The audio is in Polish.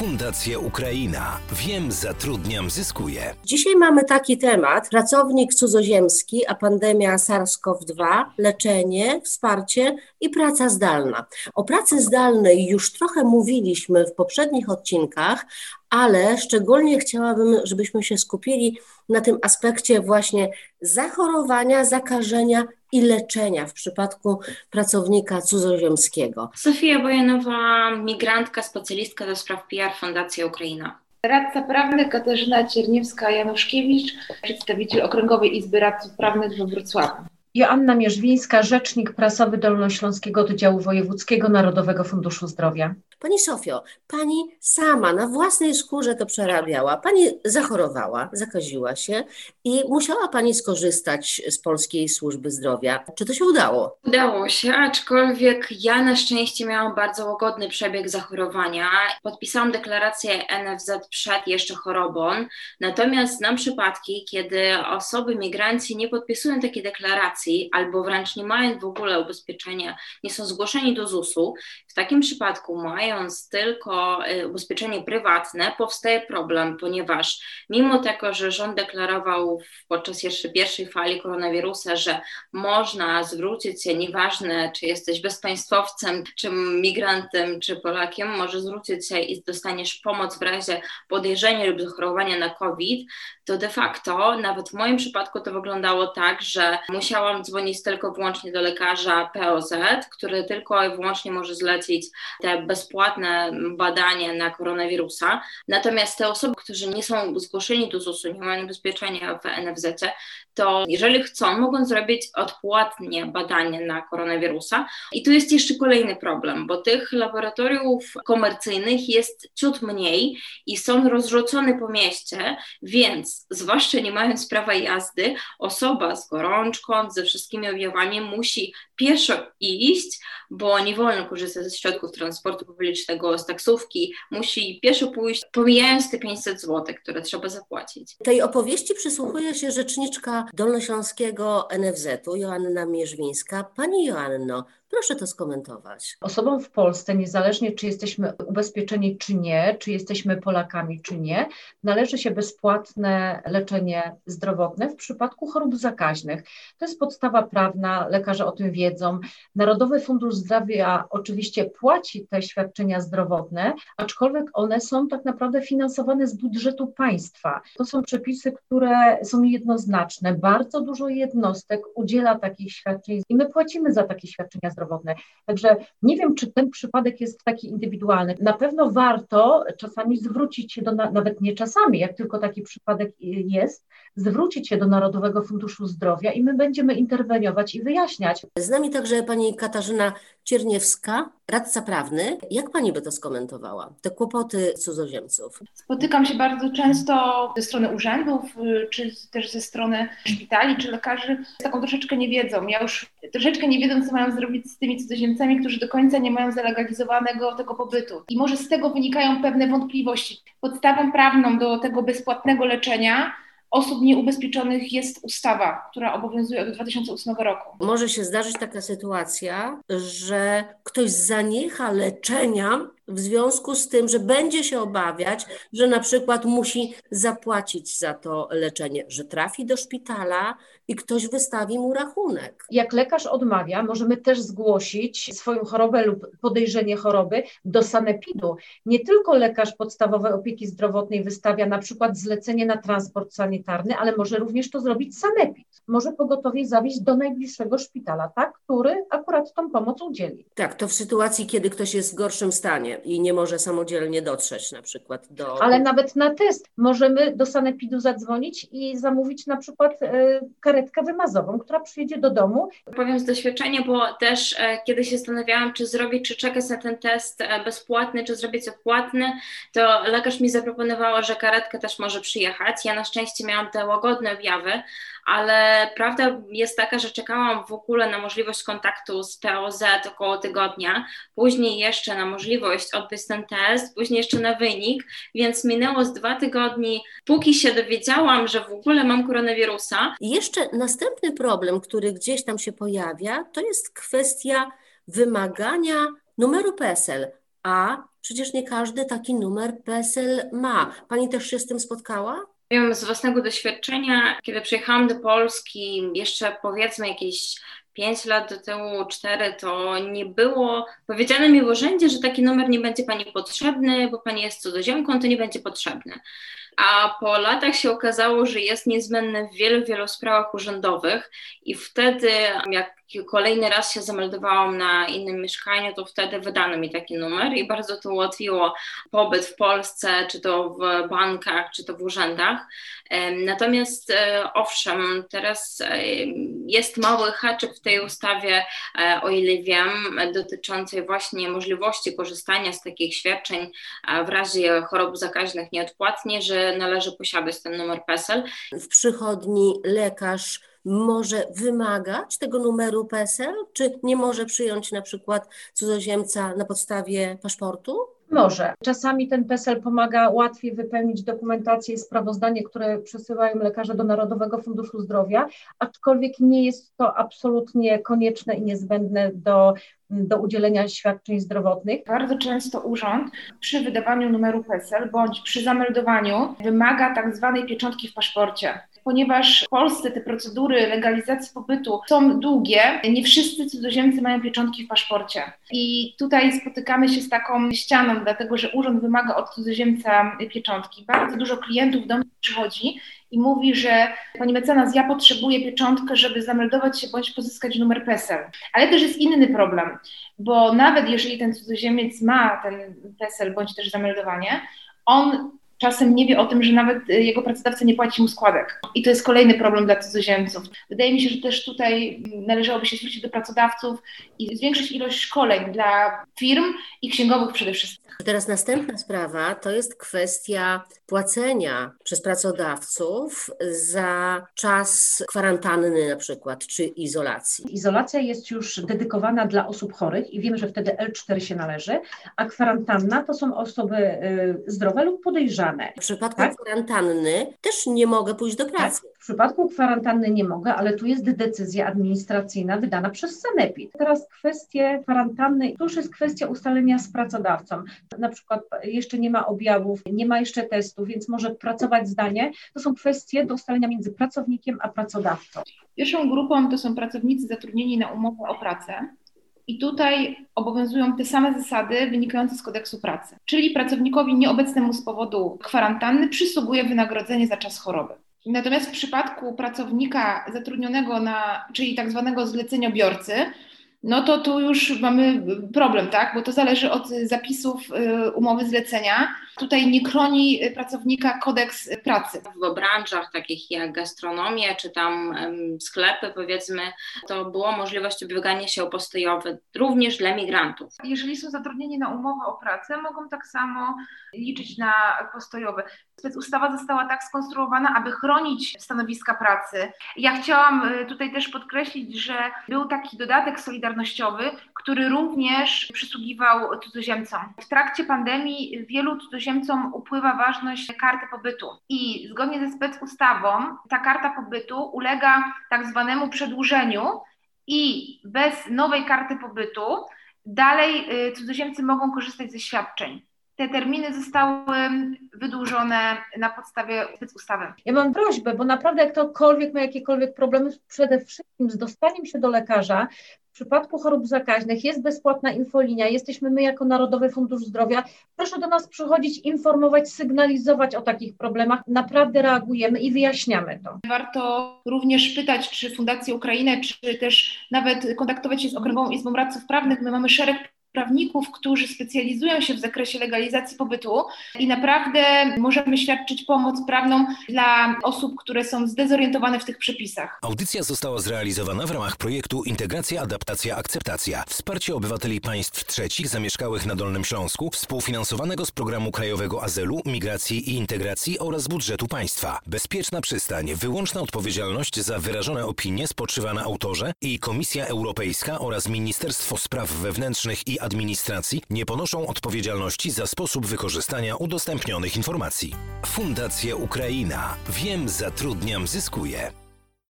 Fundacja Ukraina. Wiem, zatrudniam, zyskuję. Dzisiaj mamy taki temat: pracownik cudzoziemski, a pandemia SARS-CoV-2, leczenie, wsparcie i praca zdalna. O pracy zdalnej już trochę mówiliśmy w poprzednich odcinkach, ale szczególnie chciałabym, żebyśmy się skupili na tym aspekcie właśnie zachorowania, zakażenia i leczenia w przypadku pracownika cudzoziemskiego. Sofia Bojanowa, migrantka, specjalistka do spraw PR Fundacja Ukraina. Radca prawny Katarzyna Cierniewska-Januszkiewicz, przedstawiciel Okręgowej Izby Radców Prawnych we Wrocławiu. Joanna Mierzwińska, rzecznik prasowy Dolnośląskiego Oddziału Wojewódzkiego Narodowego Funduszu Zdrowia. Pani Sofio, pani sama na własnej skórze to przerabiała. Pani zachorowała, zakaziła się i musiała pani skorzystać z Polskiej Służby Zdrowia. Czy to się udało? Udało się, aczkolwiek ja na szczęście miałam bardzo łagodny przebieg zachorowania. Podpisałam deklarację NFZ przed jeszcze chorobą, natomiast znam przypadki, kiedy osoby, migranci nie podpisują takiej deklaracji albo wręcz nie mają w ogóle ubezpieczenia, nie są zgłoszeni do ZUS-u. Takim przypadku mają mając tylko y, ubezpieczenie prywatne, powstaje problem, ponieważ mimo tego, że rząd deklarował podczas jeszcze pierwszej fali koronawirusa, że można zwrócić się, nieważne czy jesteś bezpaństwowcem, czy migrantem, czy Polakiem, może zwrócić się i dostaniesz pomoc w razie podejrzenia lub zachorowania na COVID, to de facto, nawet w moim przypadku to wyglądało tak, że musiałam dzwonić tylko wyłącznie do lekarza POZ, który tylko i wyłącznie może zlecić te bezpłatne badania na koronawirusa. Natomiast te osoby, którzy nie są zgłoszeni do ZUS-u, nie mają ubezpieczenia w NFZ, to jeżeli chcą, mogą zrobić odpłatnie badanie na koronawirusa. I tu jest jeszcze kolejny problem, bo tych laboratoriów komercyjnych jest ciut mniej i są rozrzucone po mieście, więc zwłaszcza nie mając prawa jazdy, osoba z gorączką, ze wszystkimi objawami musi pieszo iść, bo nie wolno korzystać ze środków transportu publicznego, z taksówki, musi pieszo pójść, pomijając te 500 zł, które trzeba zapłacić. Tej opowieści przysłuchuje się rzeczniczka Dolnośląskiego NFZ-u, Joanna Mierzwińska. Pani Joanno, Proszę to skomentować. Osobom w Polsce, niezależnie czy jesteśmy ubezpieczeni czy nie, czy jesteśmy Polakami czy nie, należy się bezpłatne leczenie zdrowotne w przypadku chorób zakaźnych. To jest podstawa prawna, lekarze o tym wiedzą. Narodowy Fundusz Zdrowia oczywiście płaci te świadczenia zdrowotne, aczkolwiek one są tak naprawdę finansowane z budżetu państwa. To są przepisy, które są jednoznaczne. Bardzo dużo jednostek udziela takich świadczeń i my płacimy za takie świadczenia zdrowotne zdrowotne. Także nie wiem, czy ten przypadek jest taki indywidualny. Na pewno warto czasami zwrócić się do, nawet nie czasami, jak tylko taki przypadek jest, zwrócić się do Narodowego Funduszu Zdrowia i my będziemy interweniować i wyjaśniać. Z nami także pani Katarzyna Cierniewska, radca prawny. Jak pani by to skomentowała, te kłopoty cudzoziemców? Spotykam się bardzo często ze strony urzędów, y, czy też ze strony szpitali, czy lekarzy z taką troszeczkę niewiedzą. Ja już troszeczkę nie wiedzą, co mają zrobić z tymi cudzoziemcami, którzy do końca nie mają zalegalizowanego tego pobytu. I może z tego wynikają pewne wątpliwości. Podstawą prawną do tego bezpłatnego leczenia osób nieubezpieczonych jest ustawa, która obowiązuje od 2008 roku. Może się zdarzyć taka sytuacja, że ktoś zaniecha leczenia w związku z tym, że będzie się obawiać, że na przykład musi zapłacić za to leczenie, że trafi do szpitala i ktoś wystawi mu rachunek. Jak lekarz odmawia, możemy też zgłosić swoją chorobę lub podejrzenie choroby do sanepidu. Nie tylko lekarz podstawowej opieki zdrowotnej wystawia na przykład zlecenie na transport sanitarny, ale może również to zrobić sanepid. Może pogotowie zawieźć do najbliższego szpitala, tak, który akurat tą pomoc udzieli. Tak, to w sytuacji, kiedy ktoś jest w gorszym stanie i nie może samodzielnie dotrzeć na przykład do... Ale nawet na test możemy do sanepidu zadzwonić i zamówić na przykład e, karetkę wymazową, która przyjedzie do domu. Powiem z doświadczenia, bo też e, kiedy się zastanawiałam, czy zrobić, czy czekać na ten test e, bezpłatny, czy zrobić odpłatny, to lekarz mi zaproponowała, że karetka też może przyjechać. Ja na szczęście miałam te łagodne objawy, ale prawda jest taka, że czekałam w ogóle na możliwość kontaktu z POZ około tygodnia, później jeszcze na możliwość odbyć ten test, później jeszcze na wynik, więc minęło z dwa tygodni, póki się dowiedziałam, że w ogóle mam koronawirusa. I jeszcze następny problem, który gdzieś tam się pojawia, to jest kwestia wymagania numeru PESEL a przecież nie każdy taki numer PESEL ma. Pani też się z tym spotkała? Wiem z własnego doświadczenia, kiedy przyjechałam do Polski, jeszcze powiedzmy jakieś 5 lat do tyłu, 4, to nie było powiedziane mi w urzędzie, że taki numer nie będzie pani potrzebny, bo pani jest cudzoziemką, to nie będzie potrzebny. A po latach się okazało, że jest niezbędny w wielu, wielu sprawach urzędowych, i wtedy, jak kolejny raz się zameldowałam na innym mieszkaniu, to wtedy wydano mi taki numer i bardzo to ułatwiło pobyt w Polsce, czy to w bankach, czy to w urzędach. Natomiast e, owszem, teraz jest mały haczyk w tej ustawie, e, o ile wiem, dotyczącej właśnie możliwości korzystania z takich świadczeń w razie chorób zakaźnych nieodpłatnie, że należy posiadać ten numer PESEL. W przychodni lekarz może wymagać tego numeru PESEL, czy nie może przyjąć na przykład cudzoziemca na podstawie paszportu? Może. Czasami ten PESEL pomaga łatwiej wypełnić dokumentację i sprawozdanie, które przesyłają lekarze do Narodowego Funduszu Zdrowia, aczkolwiek nie jest to absolutnie konieczne i niezbędne do, do udzielenia świadczeń zdrowotnych. Bardzo często urząd przy wydawaniu numeru PESEL bądź przy zameldowaniu wymaga tak zwanej pieczątki w paszporcie ponieważ w Polsce te procedury legalizacji pobytu są długie, nie wszyscy cudzoziemcy mają pieczątki w paszporcie. I tutaj spotykamy się z taką ścianą, dlatego że urząd wymaga od cudzoziemca pieczątki. Bardzo dużo klientów do mnie przychodzi i mówi, że pani mecenas, ja potrzebuję pieczątkę, żeby zameldować się bądź pozyskać numer PESEL. Ale też jest inny problem, bo nawet jeżeli ten cudzoziemiec ma ten PESEL bądź też zameldowanie, on czasem nie wie o tym, że nawet y, jego pracodawca nie płaci mu składek. I to jest kolejny problem dla cudzoziemców. Wydaje mi się, że też tutaj należałoby się zwrócić do pracodawców i zwiększyć ilość szkoleń dla firm i księgowych przede wszystkim. Teraz następna sprawa to jest kwestia płacenia przez pracodawców za czas kwarantanny na przykład, czy izolacji. Izolacja jest już dedykowana dla osób chorych i wiemy, że wtedy L4 się należy, a kwarantanna to są osoby y, zdrowe lub podejrzane. W przypadku tak? kwarantanny też nie mogę pójść do pracy. Tak? W przypadku kwarantanny nie mogę, ale tu jest decyzja administracyjna wydana przez Sanepid. Teraz kwestie kwarantanny, to już jest kwestia ustalenia z pracodawcą. Na przykład jeszcze nie ma objawów, nie ma jeszcze testu, więc może pracować zdanie. To są kwestie do ustalenia między pracownikiem a pracodawcą. Pierwszą grupą to są pracownicy zatrudnieni na umowę o pracę. I tutaj obowiązują te same zasady wynikające z kodeksu pracy. Czyli pracownikowi nieobecnemu z powodu kwarantanny przysługuje wynagrodzenie za czas choroby. Natomiast w przypadku pracownika zatrudnionego na, czyli tak zwanego zleceniobiorcy, no to tu już mamy problem, tak? Bo to zależy od zapisów y, umowy zlecenia. Tutaj nie chroni pracownika kodeks pracy. W branżach takich jak gastronomia czy tam sklepy, powiedzmy, to była możliwość ubiegania się o postojowe również dla migrantów. Jeżeli są zatrudnieni na umowę o pracę, mogą tak samo liczyć na postojowe. Specustawa została tak skonstruowana, aby chronić stanowiska pracy. Ja chciałam y, tutaj też podkreślić, że był taki dodatek solidarnościowy, który również przysługiwał cudzoziemcom. W trakcie pandemii wielu cudzoziemcom upływa ważność karty pobytu i zgodnie ze specustawą ta karta pobytu ulega tak zwanemu przedłużeniu i bez nowej karty pobytu dalej y, cudzoziemcy mogą korzystać ze świadczeń te terminy zostały wydłużone na podstawie ustawy. Ja mam prośbę, bo naprawdę jak ktokolwiek ma jakiekolwiek problemy przede wszystkim z dostaniem się do lekarza, w przypadku chorób zakaźnych jest bezpłatna infolinia, jesteśmy my jako Narodowy Fundusz Zdrowia. Proszę do nas przychodzić, informować, sygnalizować o takich problemach. Naprawdę reagujemy i wyjaśniamy to. Warto również pytać, czy Fundacja Ukraina, czy też nawet kontaktować się z Okręgową Izbą Radców Prawnych. My mamy szereg prawników, którzy specjalizują się w zakresie legalizacji pobytu i naprawdę możemy świadczyć pomoc prawną dla osób, które są zdezorientowane w tych przepisach. Audycja została zrealizowana w ramach projektu Integracja, Adaptacja, Akceptacja. Wsparcie obywateli państw trzecich zamieszkałych na Dolnym Śląsku, współfinansowanego z Programu Krajowego Azylu, Migracji i Integracji oraz budżetu państwa. Bezpieczna przystań, wyłączna odpowiedzialność za wyrażone opinie spoczywa na autorze i Komisja Europejska oraz Ministerstwo Spraw Wewnętrznych administracji nie ponoszą odpowiedzialności za sposób wykorzystania udostępnionych informacji. Fundacja Ukraina. Wiem, zatrudniam, zyskuję.